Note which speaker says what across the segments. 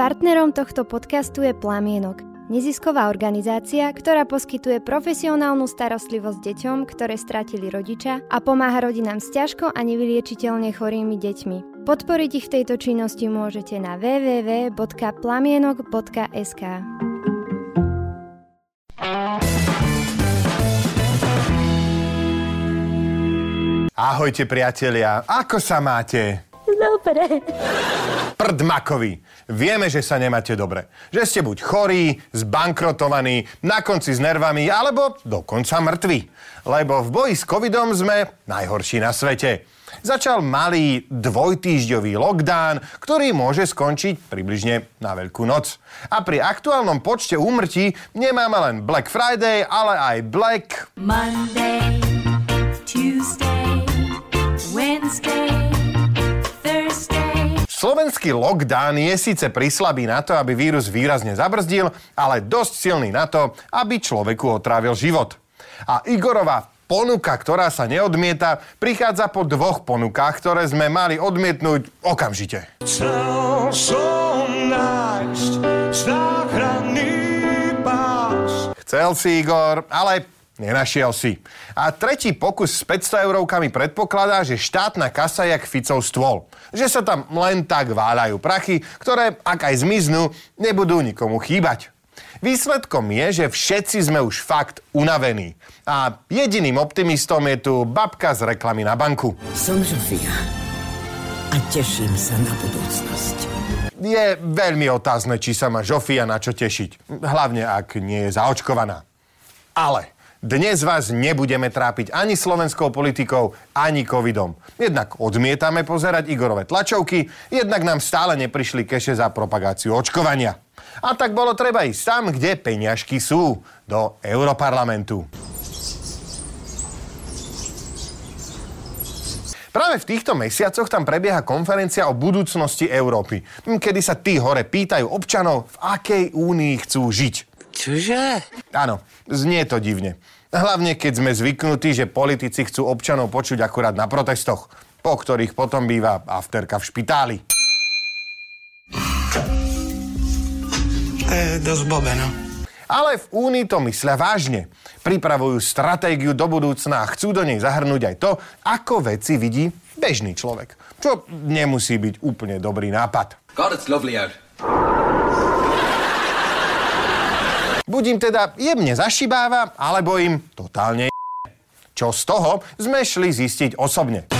Speaker 1: Partnerom tohto podcastu je Plamienok, nezisková organizácia, ktorá poskytuje profesionálnu starostlivosť deťom, ktoré stratili rodiča a pomáha rodinám s ťažko a nevyliečiteľne chorými deťmi. Podporiť ich v tejto činnosti môžete na www.plamienok.sk.
Speaker 2: Ahojte priatelia, ako sa máte?
Speaker 3: Dobre.
Speaker 2: Prd makovi. Vieme, že sa nemáte dobre. Že ste buď chorí, zbankrotovaní, na konci s nervami, alebo dokonca mŕtvi. Lebo v boji s covidom sme najhorší na svete. Začal malý dvojtýždňový lockdown, ktorý môže skončiť približne na Veľkú noc. A pri aktuálnom počte úmrtí nemáme len Black Friday, ale aj Black...
Speaker 3: Monday, Tuesday, Wednesday.
Speaker 2: Slovenský lockdown je síce prislabý na to, aby vírus výrazne zabrzdil, ale dosť silný na to, aby človeku otrávil život. A Igorova ponuka, ktorá sa neodmieta, prichádza po dvoch ponukách, ktoré sme mali odmietnúť okamžite.
Speaker 4: Chcel
Speaker 2: si Igor, ale nenašiel si. A tretí pokus s 500 eurovkami predpokladá, že štátna kasa je jak Ficov stôl. Že sa tam len tak váľajú prachy, ktoré, ak aj zmiznú, nebudú nikomu chýbať. Výsledkom je, že všetci sme už fakt unavení. A jediným optimistom je tu babka z reklamy na banku.
Speaker 5: Som Žofia a teším sa na budúcnosť.
Speaker 2: Je veľmi otázne, či sa má Žofia na čo tešiť. Hlavne, ak nie je zaočkovaná. Ale dnes vás nebudeme trápiť ani slovenskou politikou, ani covidom. Jednak odmietame pozerať Igorové tlačovky, jednak nám stále neprišli keše za propagáciu očkovania. A tak bolo treba ísť tam, kde peňažky sú, do Europarlamentu. Práve v týchto mesiacoch tam prebieha konferencia o budúcnosti Európy, kedy sa tí hore pýtajú občanov, v akej únii chcú žiť.
Speaker 5: Čože?
Speaker 2: Áno, znie to divne. Hlavne keď sme zvyknutí, že politici chcú občanov počuť akurát na protestoch, po ktorých potom býva afterka v špitáli.
Speaker 5: To je dosť bobe, no.
Speaker 2: Ale v Únii to myslia vážne. Pripravujú stratégiu do budúcna a chcú do nej zahrnúť aj to, ako veci vidí bežný človek. Čo nemusí byť úplne dobrý nápad.
Speaker 6: God, it's lovely out.
Speaker 2: Buď im teda jemne zašibáva, alebo im totálne. Čo z toho sme šli zistiť osobne.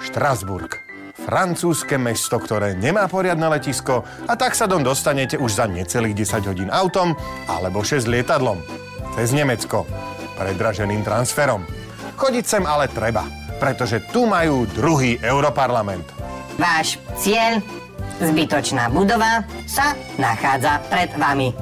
Speaker 2: Štrasburg. Francúzske mesto, ktoré nemá poriadne letisko a tak sa dom dostanete už za necelých 10 hodín autom alebo 6 lietadlom. Cez Nemecko. Predraženým transferom. Chodiť sem ale treba, pretože tu majú druhý Europarlament.
Speaker 7: Váš cieľ, zbytočná budova, sa nachádza pred vami.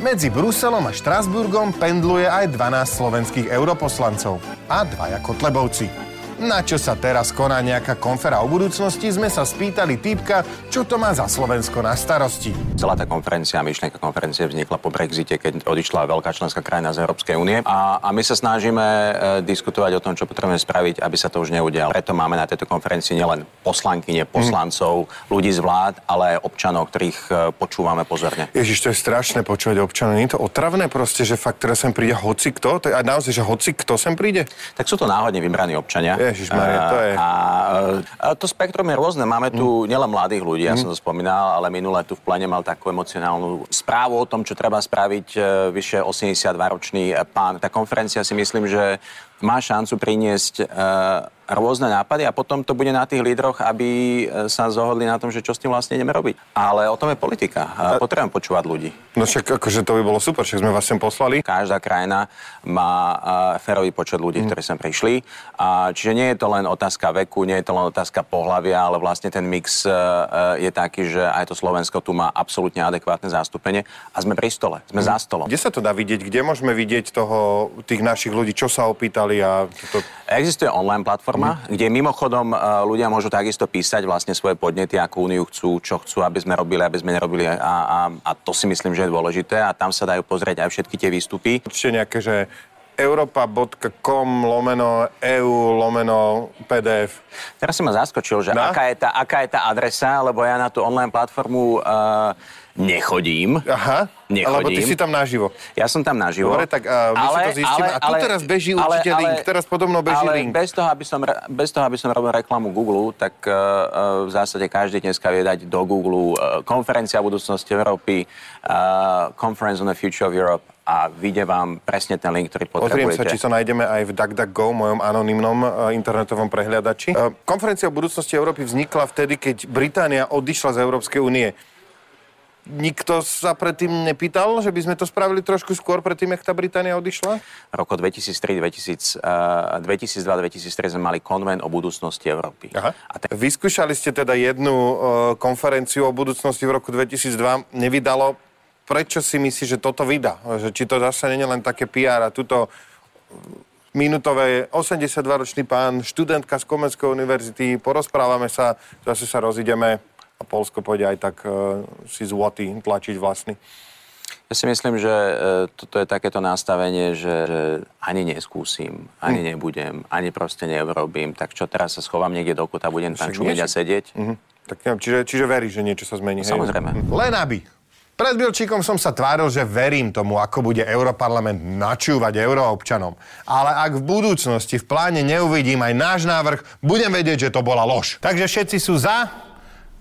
Speaker 2: Medzi Bruselom a Štrasburgom pendluje aj 12 slovenských europoslancov a dvaja kotlebovci. Na čo sa teraz koná nejaká konfera o budúcnosti, sme sa spýtali týpka, čo to má za Slovensko na starosti.
Speaker 8: Celá tá konferencia, myšlienka konferencie vznikla po Brexite, keď odišla veľká členská krajina z Európskej únie. A, a my sa snažíme e, diskutovať o tom, čo potrebujeme spraviť, aby sa to už neudialo. Preto máme na tejto konferencii nielen poslankyne, poslancov, ľudí z vlád, ale aj občanov, ktorých e, počúvame pozorne.
Speaker 2: Ježiš, to je strašné počúvať občanov. Nie je to otravné proste, že fakt teraz sem príde hoci kto? To je- A naozaj, že hoci kto sem príde?
Speaker 8: Tak sú to náhodne vybraní občania.
Speaker 2: Ježišmaria, to je-
Speaker 8: A, a to spektrum je rôzne. Máme tu nielen mladých ľudí, ja som to spomínal, ale minule tu v plene mal takú emocionálnu správu o tom, čo treba spraviť e, vyše 82-ročný pán. Tá konferencia si myslím, že má šancu priniesť e, rôzne nápady a potom to bude na tých lídroch, aby e, sa zohodli na tom, že čo s tým vlastne ideme robiť. Ale o tom je politika. Potrebujem počúvať ľudí.
Speaker 2: No však akože to by bolo super, však sme vás sem poslali.
Speaker 8: Každá krajina má uh, férový počet ľudí, ktorí sem prišli. A, čiže nie je to len otázka veku, nie je to len otázka pohľavia, ale vlastne ten mix je taký, že aj to Slovensko tu má absolútne adekvátne zastúpenie a sme pri stole, sme za stolom.
Speaker 2: Kde sa to dá vidieť? Kde môžeme vidieť toho, tých našich ľudí, čo sa opýtali a to...
Speaker 8: Existuje online platforma, mm. kde mimochodom e, ľudia môžu takisto písať vlastne svoje podnety, akú úniu chcú, čo chcú, aby sme robili, aby sme nerobili a, a, a to si myslím, že je dôležité a tam sa dajú pozrieť aj všetky tie výstupy.
Speaker 2: Určite nejaké, že europa.com lomeno EU lomeno PDF.
Speaker 8: Teraz si ma zaskočil, že aká je, tá, aká je tá adresa, lebo ja na tú online platformu uh, nechodím.
Speaker 2: Aha,
Speaker 8: Nechodím.
Speaker 2: lebo ty si tam naživo.
Speaker 8: Ja som tam naživo.
Speaker 2: Dobre, tak a my si to zistíme. A tu teraz beží určite link. Teraz podobno beží
Speaker 8: ale
Speaker 2: link.
Speaker 8: Bez toho, aby som, bez toho, aby som robil reklamu Google, tak uh, uh, v zásade každý dneska vie dať do Google uh, konferencia o budúcnosti Európy, uh, Conference on the Future of Europe a vyjde vám presne ten link, ktorý
Speaker 2: Pozriem
Speaker 8: potrebujete.
Speaker 2: sa, či sa nájdeme aj v DuckDuckGo, mojom anonymnom internetovom prehliadači. Konferencia o budúcnosti Európy vznikla vtedy, keď Británia odišla z Európskej únie. Nikto sa predtým nepýtal, že by sme to spravili trošku skôr, predtým, jak tá Británia odišla?
Speaker 8: V roku 2003, 2000, uh, 2002-2003 sme mali konvent o budúcnosti Európy.
Speaker 2: Aha.
Speaker 8: A ten
Speaker 2: Vyskúšali ste teda jednu uh, konferenciu o budúcnosti v roku 2002. Nevydalo. Prečo si myslíš, že toto vydá? Že či to zase nie je len také PR a tuto minútové 82-ročný pán, študentka z Komenskej univerzity, porozprávame sa, zase sa rozídeme a Polsko pôjde aj tak uh, si złoty tlačiť vlastný.
Speaker 8: Ja si myslím, že e, toto je takéto nastavenie, že, že ani neskúsim, ani
Speaker 2: Hm.
Speaker 8: nebudem, ani proste neurobím. Tak čo teraz sa schovám niekde do kuta, budem tam čumiť a sedieť?
Speaker 2: Mhm. Tak neviem, čiže, čiže veríš, že niečo sa zmení? hej?
Speaker 8: Samozrejme.
Speaker 2: Len aby. Pred Bilčíkom som sa tváril, že verím tomu, ako bude Europarlament načúvať euroobčanom. Ale ak v budúcnosti v pláne neuvidím aj náš návrh, budem vedieť, že to bola lož. Takže všetci sú za.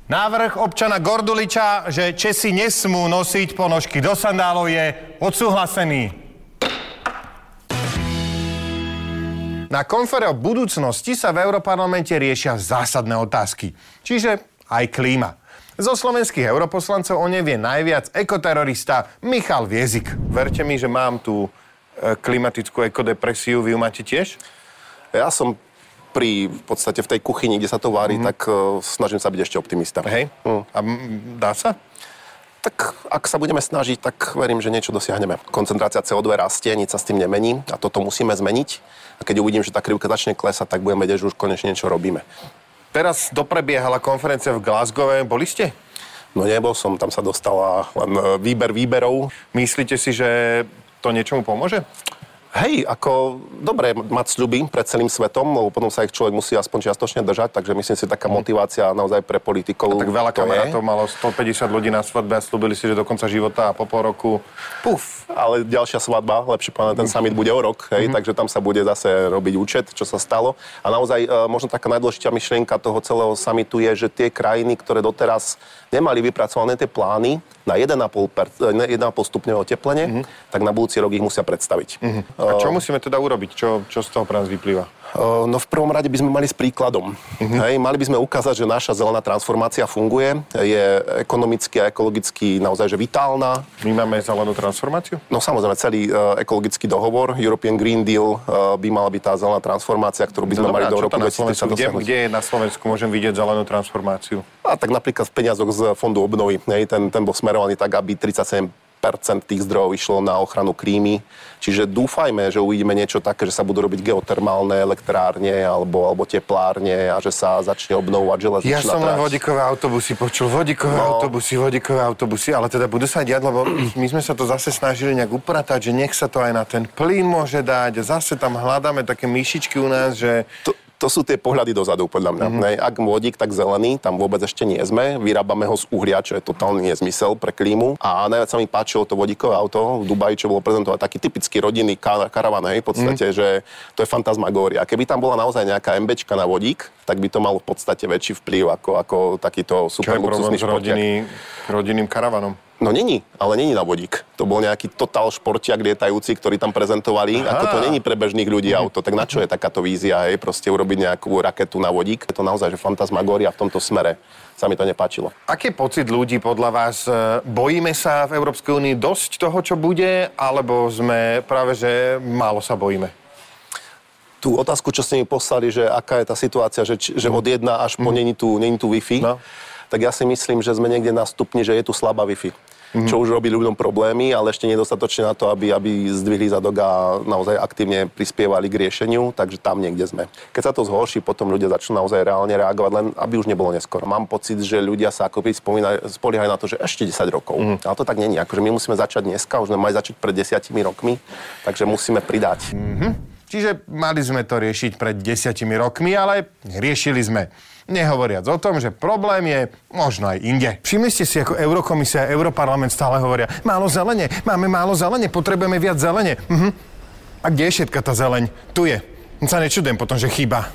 Speaker 2: Návrh občana Gorduliča, že Česi nesmú nosiť ponožky do sandálov je odsúhlasený. Na konfere o budúcnosti sa v Europarlamente riešia zásadné otázky, čiže aj klíma. Zo slovenských europoslancov o nevie najviac ekoterorista Michal Viezik. Verte mi, že mám tú e, klimatickú ekodepresiu, vy ju máte tiež?
Speaker 6: Ja som pri, v podstate v tej kuchyni, kde sa to varí, mm-hmm. tak uh, snažím sa byť ešte optimista.
Speaker 2: Hej?
Speaker 6: Mm.
Speaker 2: A dá sa?
Speaker 6: Tak ak sa budeme snažiť, tak verím, že niečo dosiahneme. Koncentrácia CO2 rastie, nič sa s tým nemení a toto musíme zmeniť. A keď uvidím, že tá krivka začne klesať, tak budem vedieť, že už konečne niečo robíme.
Speaker 2: Teraz doprebiehala konferencia v Glasgow. Boli ste?
Speaker 6: No nebol som, tam sa dostala len e, výber výberov.
Speaker 2: Myslíte si, že to niečomu pomôže?
Speaker 6: Hej, ako dobre mať sľuby pred celým svetom, lebo potom sa ich človek musí aspoň čiastočne držať, takže myslím si, taká motivácia naozaj pre politikov.
Speaker 2: Tak veľa
Speaker 6: je.
Speaker 2: kamarátov malo 150 ľudí na svadbe a slúbili si, že do konca života a po pol roku puf.
Speaker 6: Ale ďalšia svadba, lepšie povedané, ten summit bude o rok, hej, takže tam sa bude zase robiť účet, čo sa stalo. A naozaj e, možno taká najdôležitejšia myšlienka toho celého summitu je, že tie krajiny, ktoré doteraz nemali vypracované tie plány na 1,5, per, e, 1,5 stupňové oteplenie, tak na budúci rok ich musia predstaviť.
Speaker 2: A čo musíme teda urobiť? Čo, čo z toho pre nás vyplýva?
Speaker 6: Uh, No v prvom rade by sme mali s príkladom. Hej, mali by sme ukázať, že naša zelená transformácia funguje, je ekonomicky a ekologicky naozaj že vitálna.
Speaker 2: My máme zelenú transformáciu?
Speaker 6: No samozrejme, celý uh, ekologický dohovor, European Green Deal, uh, by mala byť tá zelená transformácia, ktorú by sme mali
Speaker 2: a
Speaker 6: do
Speaker 2: čo
Speaker 6: roku
Speaker 2: to na Slovensku?
Speaker 6: 2030
Speaker 2: Kde, kde na Slovensku môžem vidieť zelenú transformáciu?
Speaker 6: A tak napríklad v peniazoch z fondu obnovy, hej, ten, ten bol smerovaný tak, aby 37 tých zdrojov išlo na ochranu klímy. Čiže dúfajme, že uvidíme niečo také, že sa budú robiť geotermálne elektrárne alebo, alebo teplárne a že sa začne obnovovať železničná
Speaker 2: Ja som len vodíkové autobusy počul, vodíkové
Speaker 6: No.
Speaker 2: autobusy, vodíkové autobusy, ale teda budú sa diať, lebo my sme sa to zase snažili nejak upratať, že nech sa to aj na ten plyn môže dať. Zase tam hľadáme také myšičky u nás, že
Speaker 6: To, to sú tie pohľady dozadu, podľa mňa.
Speaker 2: Mhm.
Speaker 6: Mm-hmm. Ak vodík, tak zelený, tam vôbec ešte nie sme. Vyrábame ho z uhlia, čo je totálny nezmysel pre klímu. A najviac sa mi páčilo to vodíkové auto v Dubaji, čo bolo prezentovať taký typický rodinný ka- karavan, hej, v podstate,
Speaker 2: Mhm.
Speaker 6: mm. že to je fantasmagória. Keby tam bola naozaj nejaká MBčka na vodík, tak by to malo v podstate väčší vplyv ako, ako takýto super luxusný športiak.
Speaker 2: rodinným karavanom.
Speaker 6: No není, ale není na vodík. To bol nejaký totál športiak lietajúci, ktorý tam prezentovali. Aha. Ako to není pre bežných ľudí auto. Tak na čo je takáto vízia, hej, proste urobiť nejakú raketu na vodík? Je to naozaj, že fantasmagória v tomto smere. Sa mi to nepáčilo.
Speaker 2: Aký pocit ľudí podľa vás? E, Bojíme sa v Európskej únii dosť toho, čo bude, alebo sme práve, že málo sa bojíme?
Speaker 6: Tú otázku, čo ste mi poslali, že aká je tá situácia, že, že od 1 až po není tu, není tu Wi-Fi,
Speaker 2: No.
Speaker 6: Tak ja si myslím, že sme niekde na stupni, že je tu slabá Wi-Fi. čo už robí ľuďom problémy, ale ešte nedostatočne na to, aby, aby zdvihli zadok a naozaj aktívne prispievali k riešeniu, takže tam niekde sme. Keď sa to zhorší, potom ľudia začnú naozaj reálne reagovať, len aby už nebolo neskoro. Mám pocit, že ľudia sa ako spoliehajú na to, že ešte 10 rokov. Mm. Ale to tak není. Akože my musíme začať dneska, už sme mali začať pred desiatimi rokmi, takže musíme pridať.
Speaker 2: Čiže mali sme to riešiť pred desiatimi rokmi, ale riešili sme. Nehovoriac o tom, že problém je možno aj inde. Všimli ste si, ako Eurokomisia a Europarlament stále hovoria, málo zelene, máme málo zelene, potrebujeme viac zelene. Mhm. A kde je všetka tá zeleň? Tu je. Sa nečudujem potom, že chýba.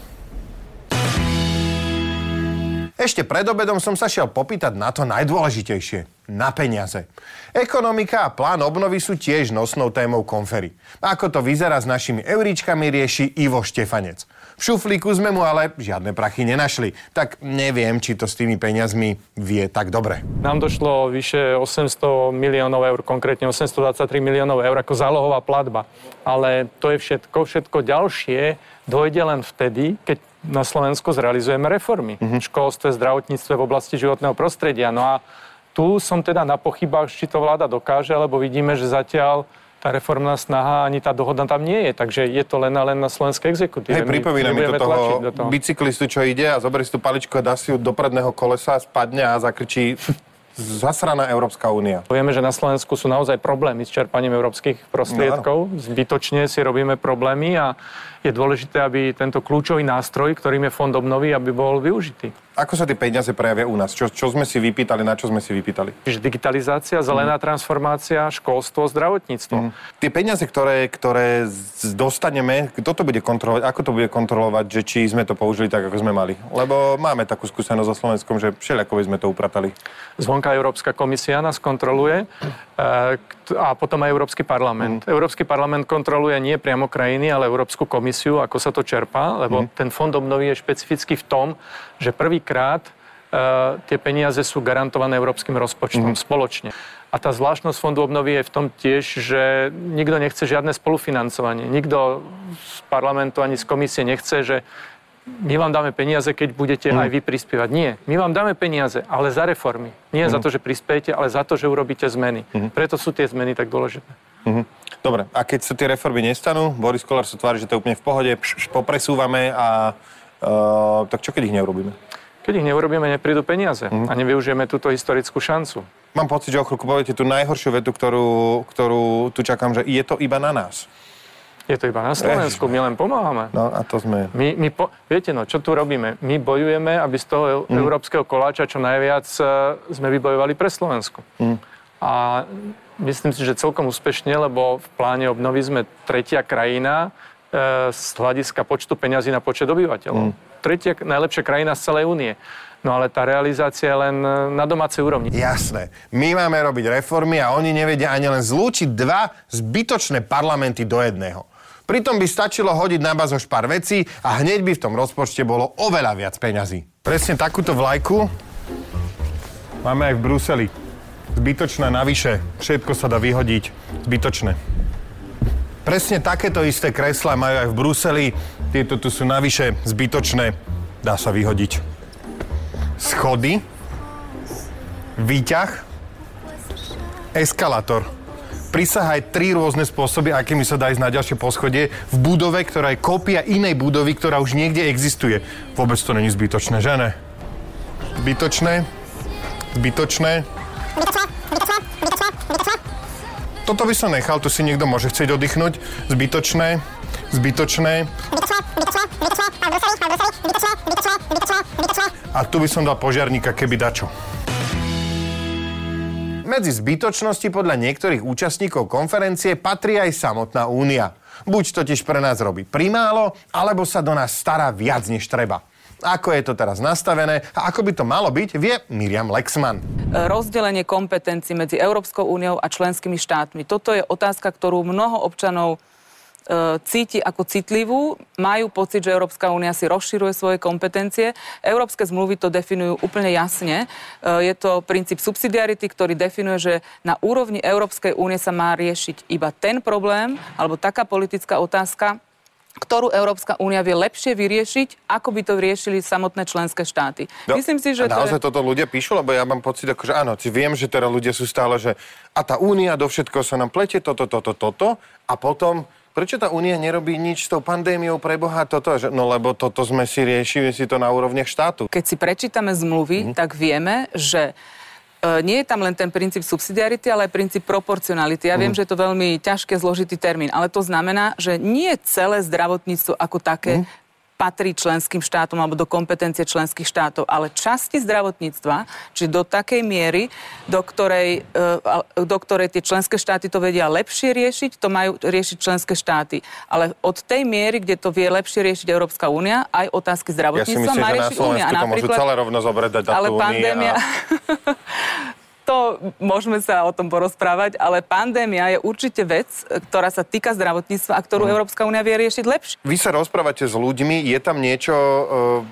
Speaker 2: Ešte pred obedom som sa šiel popýtať na to najdôležitejšie. Na peniaze. Ekonomika a plán obnovy sú tiež nosnou témou konfery. Ako to vyzerá s našimi euríčkami rieši Ivo Štefanec. V šuflíku sme mu ale žiadne prachy nenašli. Tak neviem, či to s tými peniazmi vie tak dobre.
Speaker 9: Nám došlo vyše 800 miliónov eur, konkrétne 823 miliónov eur ako zálohová platba. Ale to je všetko. Všetko ďalšie dojde len vtedy, keď na Slovensku zrealizujeme reformy. V školstve, zdravotníctve, v oblasti životného prostredia. No a tu som teda na pochybách, či to vláda dokáže, lebo vidíme, že zatiaľ tá reformná snaha, ani tá dohoda tam nie je. Takže je to len a len na slovenskej exekutíve.
Speaker 2: Hej, pripomína mi to toho,
Speaker 9: do toho.
Speaker 2: bicyklistu, čo ide a zoberie si tú paličku a dá si ju do predného kolesa, spadne a zakričí zasraná Európska únia.
Speaker 9: Vieme, že na Slovensku sú naozaj problémy s čerpaním európskych prostriedkov. Zbytočne si robíme problémy a je dôležité, aby tento kľúčový nástroj, ktorým je fond obnovy, aby bol využitý.
Speaker 2: Ako sa tie peniaze prejavia u nás? Čo, čo sme si vypýtali, na čo sme si vypýtali?
Speaker 9: Čiže digitalizácia, zelená transformácia, školstvo, zdravotníctvo.
Speaker 2: Tie peniaze, ktoré, ktoré dostaneme, kto to bude kontrolovať? Ako to bude kontrolovať, že či sme to použili tak, ako sme mali? Lebo máme takú skúsenosť so Slovenskom, že všelijako by sme to upratali.
Speaker 9: Zvonka Európska komisia nás kontroluje e, kt- a potom aj Európsky parlament. Európsky parlament kontroluje nie priamo krajiny, ale Európsku komisiu, ako sa to čerpá, lebo ten fond obnovy je špecifický v tom, že prvýkrát e, tie peniaze sú garantované európskym rozpočtom spoločne. A tá zvláštnosť fondu obnovy je v tom tiež, že nikto nechce žiadne spolufinancovanie. Nikto z parlamentu ani z komisie nechce, že my vám dáme peniaze, keď budete aj vy prispievať. Nie, my vám dáme peniaze, ale za reformy. Nie za to, že prispiejete, ale za to, že urobíte zmeny. Preto sú tie zmeny tak dôležité.
Speaker 2: Mhm. Dobre, a keď sa tie reformy nestanú, Boris Kolár sa tvári, že to je úplne v pohode, pš, pš, popresúvame a uh, tak čo keď ich neurobíme?
Speaker 9: Keď ich neurobíme, neprídu peniaze a nevyužijeme túto historickú šancu.
Speaker 2: Mám pocit, že o chvíľku poviete tú najhoršiu vetu, ktorú, ktorú tu čakám, že je to iba na nás.
Speaker 9: Je to iba na Slovensku, my len pomáhame.
Speaker 2: No a to sme...
Speaker 9: My, my po, viete no, čo tu robíme? My bojujeme, aby z toho mm. európskeho koláča čo najviac e, sme vybojovali pre Slovensko. Mm. A myslím si, že celkom úspešne, lebo v pláne obnovy sme tretia krajina e, z hľadiska počtu peňazí na počet obyvateľov. Mm. Tretia najlepšia krajina z celej únie. No ale tá realizácia je len e, na domácej úrovni.
Speaker 2: Jasné. My máme robiť reformy a oni nevedia ani len zlúčiť dva zbytočné parlamenty do jedného. Pritom by stačilo hodiť na bazoš pár vecí a hneď by v tom rozpočte bolo oveľa viac peňazí. Presne takúto vlajku máme aj v Bruseli. Zbytočná navyše. Všetko sa dá vyhodiť. Zbytočné. Presne takéto isté kreslá majú aj v Bruseli. Tieto tu sú navyše zbytočné. Dá sa vyhodiť. Schody. Výťah. Eskalátor. Prisahaj tri rôzne spôsoby, akými sa dá ísť na ďalšie poschodie v budove, ktorá je kópia inej budovy, ktorá už niekde existuje. Vôbec to není zbytočné, že ne? Zbytočné. Zbytočné. Toto by som nechal, tu si niekto môže chcieť oddychnúť. Zbytočné. Zbytočné. A tu by som dal požiarníka, keby dačo. Medzi zbytočnosti podľa niektorých účastníkov konferencie patrí aj samotná únia. Buď totiž pre nás robí primálo, alebo sa do nás stará viac než treba. Ako je to teraz nastavené a ako by to malo byť, vie Miriam Lexman.
Speaker 10: rozdelenie kompetencií medzi Európskou úniou a členskými štátmi. Toto je otázka, ktorú mnoho občanov cíti ako citlivú, majú pocit, že Európska únia si rozširuje svoje kompetencie. Európske zmluvy to definujú úplne jasne. E, Je to princíp subsidiarity, ktorý definuje, že na úrovni Európskej únie sa má riešiť iba ten problém alebo taká politická otázka, ktorú Európska únia vie lepšie vyriešiť, ako by to riešili samotné členské štáty.
Speaker 2: No,
Speaker 10: Myslím si, že
Speaker 2: a naozaj
Speaker 10: to je...
Speaker 2: toto ľudia píšu, lebo ja mám pocit, že áno, viem, že teraz ľudia sú stále, že a tá únia do všetkoho sa nám plete, toto, toto, toto, a potom Prečo tá únia nerobí nič s tou pandémiou pre Boha toto? Že, no lebo toto sme si riešili si to na úrovniach štátu.
Speaker 10: Keď si prečítame zmluvy, mm. tak vieme, že e, nie je tam len ten princíp subsidiarity, ale aj princíp proporcionality. Ja viem, že je to veľmi ťažké, zložitý termín, ale to znamená, že nie celé zdravotníctvo ako také patrí členským štátom alebo do kompetencie členských štátov, ale časti zdravotníctva, čiže do takej miery, do ktorej, e, do ktorej tie členské štáty to vedia lepšie riešiť, to majú riešiť členské štáty. Ale od tej miery, kde to vie lepšie riešiť Európska únia, aj otázky
Speaker 2: Ja si
Speaker 10: zdravotníctva
Speaker 2: myslím,
Speaker 10: má riešiť únia.
Speaker 2: Slovensku to môžu celé rovno zobrať dať
Speaker 10: ale pandémia...
Speaker 2: A...
Speaker 10: to môžeme sa o tom porozprávať, ale pandémia je určite vec, ktorá sa týka zdravotníctva a ktorú Európska únia vie riešiť lepšie.
Speaker 2: Vy sa rozprávate s ľuďmi, je tam niečo, e,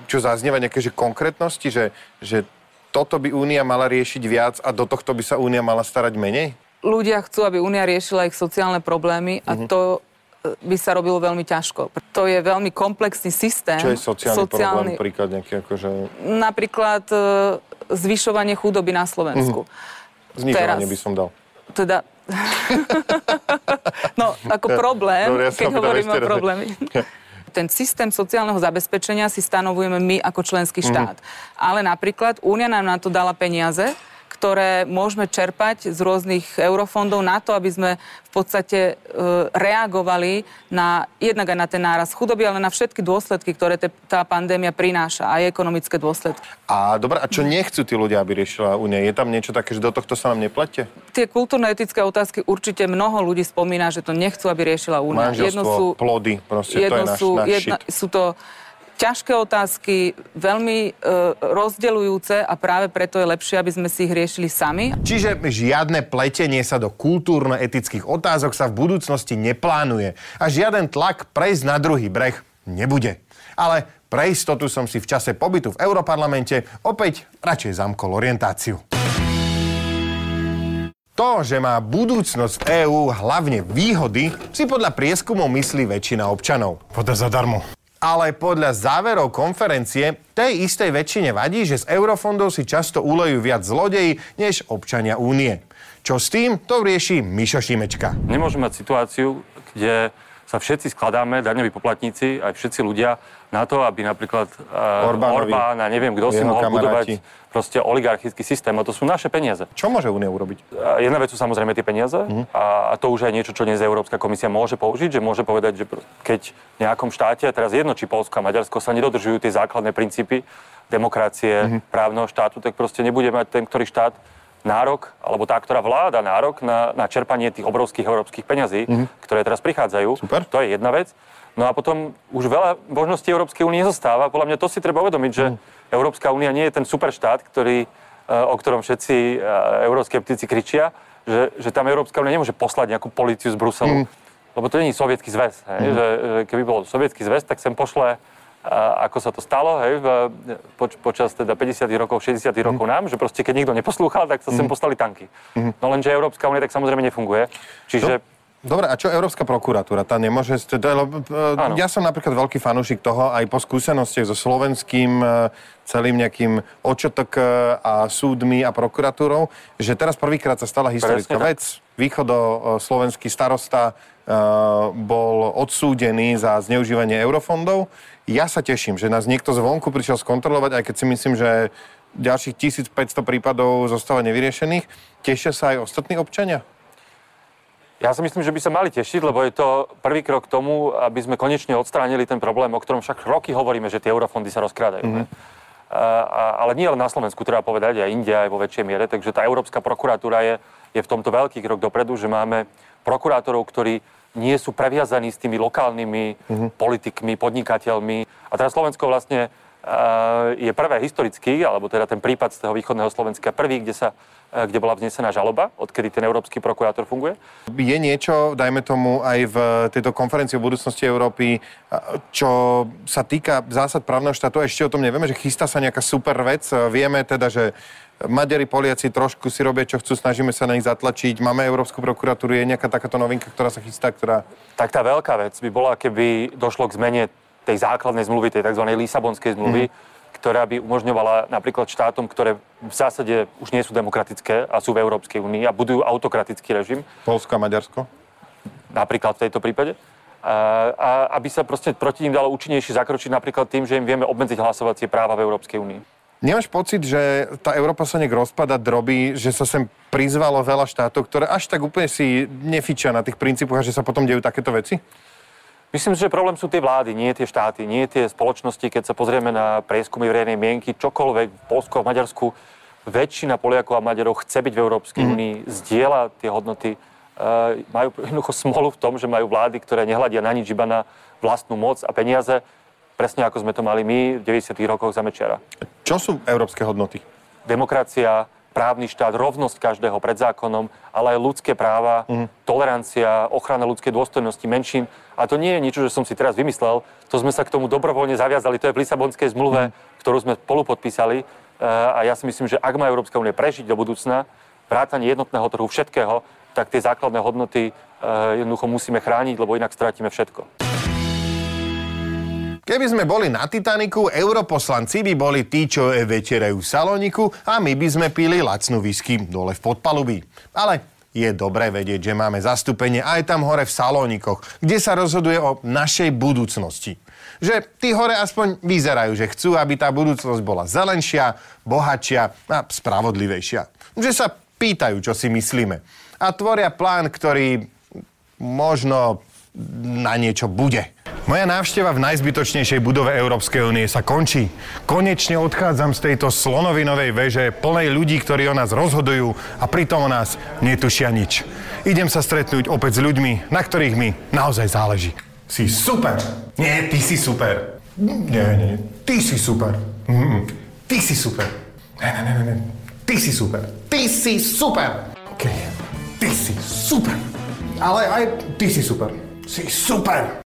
Speaker 2: čo zaznieva, nejaké že konkrétnosti, že, že toto by únia mala riešiť viac a do tohto by sa únia mala starať menej?
Speaker 10: ľudia chcú, aby Únia riešila ich sociálne problémy a
Speaker 2: Mhm.
Speaker 10: to e, by sa robilo veľmi ťažko. To je veľmi komplexný systém.
Speaker 2: Čo je sociálny, problém, príklad nejaký akože
Speaker 10: Napríklad e, zvyšovanie chudoby na Slovensku.
Speaker 2: znižovanie
Speaker 10: Teraz.
Speaker 2: by som dal.
Speaker 10: Teda... no, ako problém,
Speaker 2: Dobre, ja
Speaker 10: keď hovoríme o
Speaker 2: raz.
Speaker 10: probléme. Ten systém sociálneho zabezpečenia si stanovujeme my ako členský štát. Ale napríklad Únia nám na to dala peniaze, ktoré môžeme čerpať z rôznych eurofondov na to, aby sme v podstate e, reagovali na, jednak aj na ten náraz chudoby, ale na všetky dôsledky, ktoré te, tá pandémia prináša, aj ekonomické dôsledky.
Speaker 2: A dobre, a čo nechcú tí ľudia, aby riešila únia? Je tam niečo také, že do tohto sa nám neplete?
Speaker 10: Tie kultúrno-etické otázky určite mnoho ľudí spomína, že to nechcú, aby riešila Únia.
Speaker 2: Manželstvo, plody, proste to je
Speaker 10: jedno
Speaker 2: náš,
Speaker 10: sú,
Speaker 2: náš
Speaker 10: jedna,
Speaker 2: shit.
Speaker 10: sú to ťažké otázky, veľmi e, rozdeľujúce a práve preto je lepšie, aby sme si ich riešili sami.
Speaker 2: Čiže žiadne pletenie sa do kultúrno-etických otázok sa v budúcnosti neplánuje a žiaden tlak prejsť na druhý breh nebude. Ale pre istotu som si v čase pobytu v Europarlamente opäť radšej zamkol orientáciu. To, že má budúcnosť v EÚ hlavne výhody, si podľa prieskumov myslí väčšina občanov. Voda zadarmo. Ale podľa záverov konferencie tej istej väčšine vadí, že z eurofondov si často ulejú viac zlodeji než občania únie. Čo s tým, to rieši Mišo Šimečka.
Speaker 11: Nemôžeme mať situáciu, kde sa všetci skladáme, daňoví poplatníci, aj všetci ľudia, na to, aby napríklad uh,
Speaker 2: Orbánovi,
Speaker 11: Orbán a neviem, kto si mohol
Speaker 2: kamaráti.
Speaker 11: budovať proste oligarchický systém. A to sú naše peniaze.
Speaker 2: Čo môže únia urobiť?
Speaker 11: A Jedna vec sú samozrejme tie peniaze
Speaker 2: Mhm.
Speaker 11: a, a to už je niečo, čo dnes Európska komisia môže použiť, že môže povedať, že keď v nejakom štáte, a teraz jedno, či Polsko a Maďarsko sa nedodržujú tie základné princípy demokracie,
Speaker 2: Mhm.
Speaker 11: právneho štátu, tak proste nebude mať ten, ktorý štát nárok, alebo tá, ktorá vláda nárok na, na čerpanie tých obrovských európskych peňazí, ktoré teraz prichádzajú.
Speaker 2: Super.
Speaker 11: To je jedna vec. No a potom už veľa možností Európskej únie zostáva. Podľa mňa to si treba uvedomiť, že
Speaker 2: Mhm.
Speaker 11: Európska únia nie je ten superštát, ktorý, e, o ktorom všetci e, euroskeptici kričia, že, že tam Európska únia nemôže poslať nejakú policiu z Bruselu. Lebo to nie je sovietský zväz. Hej? Že, že keby bol sovietský zväz, tak sem pošle ako sa to stalo, hej, poč, počas teda 50 rokov, 60 rokov nám, že proste keď nikto neposlúchal, tak sa sem poslali tanky. No lenže Európska únia tak samozrejme nefunguje. Čiže
Speaker 2: Dobre, a čo Európska prokuratúra? Tá nemôže... Lebo,
Speaker 11: Áno.
Speaker 2: ja som napríklad veľký fanúšik toho, aj po skúsenostiach so slovenským e, celým nejakým očotok e, a súdmi a prokuratúrou, že teraz prvýkrát sa stala historická
Speaker 11: Presne tak.
Speaker 2: vec. Východo-slovenský starosta e, bol odsúdený za zneužívanie eurofondov. Ja sa teším, že nás niekto zvonku prišiel skontrolovať, aj keď si myslím, že ďalších 1500 prípadov zostáva nevyriešených. Tešia sa aj ostatní občania?
Speaker 11: Ja si myslím, že by sa mali tešiť, lebo je to prvý krok k tomu, aby sme konečne odstránili ten problém, o ktorom však roky hovoríme, že tie eurofondy sa rozkrádajú. Mm-hmm. A, a, ale nie len na Slovensku, treba povedať, aj India, aj vo väčšej miere. Takže tá Európska prokuratúra je, je v tomto veľký krok dopredu, že máme prokurátorov, ktorí nie sú previazaní s tými lokálnymi mm-hmm. politikmi, podnikateľmi. A teraz Slovensko vlastne je prvé historický, alebo teda ten prípad z toho východného Slovenska prvý, kde sa e, kde bola vznesená žaloba, odkedy ten európsky prokurátor funguje.
Speaker 2: Je niečo, dajme tomu, aj v tejto konferencii o budúcnosti Európy, čo sa týka zásad právneho štátu, ešte o tom nevieme, že chystá sa nejaká super vec. Vieme teda, že Maďari, Poliaci trošku si robia, čo chcú, snažíme sa na nich zatlačiť. Máme Európsku prokuratúru, je nejaká takáto novinka, ktorá sa chystá, ktorá...
Speaker 11: Tak tá veľká vec by bola, keby došlo k zmene tej základnej zmluvy, tej tzv. Lisabonskej zmluvy, mm ktorá by umožňovala napríklad štátom, ktoré v zásade už nie sú demokratické a sú v Európskej únii a budujú autokratický režim.
Speaker 2: Polsko a Maďarsko?
Speaker 11: Napríklad v tejto prípade. A, a aby sa proste proti ním dalo účinnejšie zakročiť napríklad tým, že im vieme obmedziť hlasovacie práva v Európskej únii.
Speaker 2: Nemáš pocit, že tá Európa sa nejak rozpada, drobí, že sa sem prizvalo veľa štátov, ktoré až tak úplne si nefičia na tých princípoch a že sa potom dejú takéto veci?
Speaker 11: Myslím si, že problém sú tie vlády, nie tie štáty, nie tie spoločnosti. Keď sa pozrieme na prieskumy verejnej mienky, čokoľvek v Polsku a v Maďarsku, väčšina Poliakov a Maďarov chce byť v Európskej mm. únii, zdieľa tie hodnoty. Uh, majú jednoducho smolu v tom, že majú vlády, ktoré nehľadia na nič, iba na vlastnú moc a peniaze, presne ako sme to mali my v 90. rokoch za Mečiara.
Speaker 2: Čo sú európske hodnoty?
Speaker 11: Demokracia, právny štát, rovnosť každého pred zákonom, ale aj ľudské práva, mm. tolerancia, ochrana ľudskej dôstojnosti menšín. A to nie je niečo, že som si teraz vymyslel, to sme sa k tomu dobrovoľne zaviazali, to je v Lisabonskej zmluve, mm. ktorú sme spolu podpísali. E, a ja si myslím, že ak má Európska únia prežiť do budúcna, vrátanie jednotného trhu všetkého, tak tie základné hodnoty e, jednoducho musíme chrániť, lebo inak stratíme všetko.
Speaker 2: Keby sme boli na Titaniku, europoslanci by boli tí, čo večerajú v saloniku a my by sme pili lacnú whisky dole v podpalubí. Ale je dobré vedieť, že máme zastúpenie aj tam hore v salónikoch, kde sa rozhoduje o našej budúcnosti. Že tí hore aspoň vyzerajú, že chcú, aby tá budúcnosť bola zelenšia, bohatšia a spravodlivejšia. Že sa pýtajú, čo si myslíme. A tvoria plán, ktorý možno na niečo bude. Moja návšteva v najzbytočnejšej budove Európskej únie sa končí. Konečne odchádzam z tejto slonovinovej veže plnej ľudí, ktorí o nás rozhodujú a pritom o nás netušia nič. Idem sa stretnúť opäť s ľuďmi, na ktorých mi naozaj záleží. Si super. Nie, ty si super. Nie, nie, ty si super. Mm, ty si super. Ne, ne, ne, ne. Ty si super. Ty si super. OK. Ty si super. Ale aj ty si super. Si super.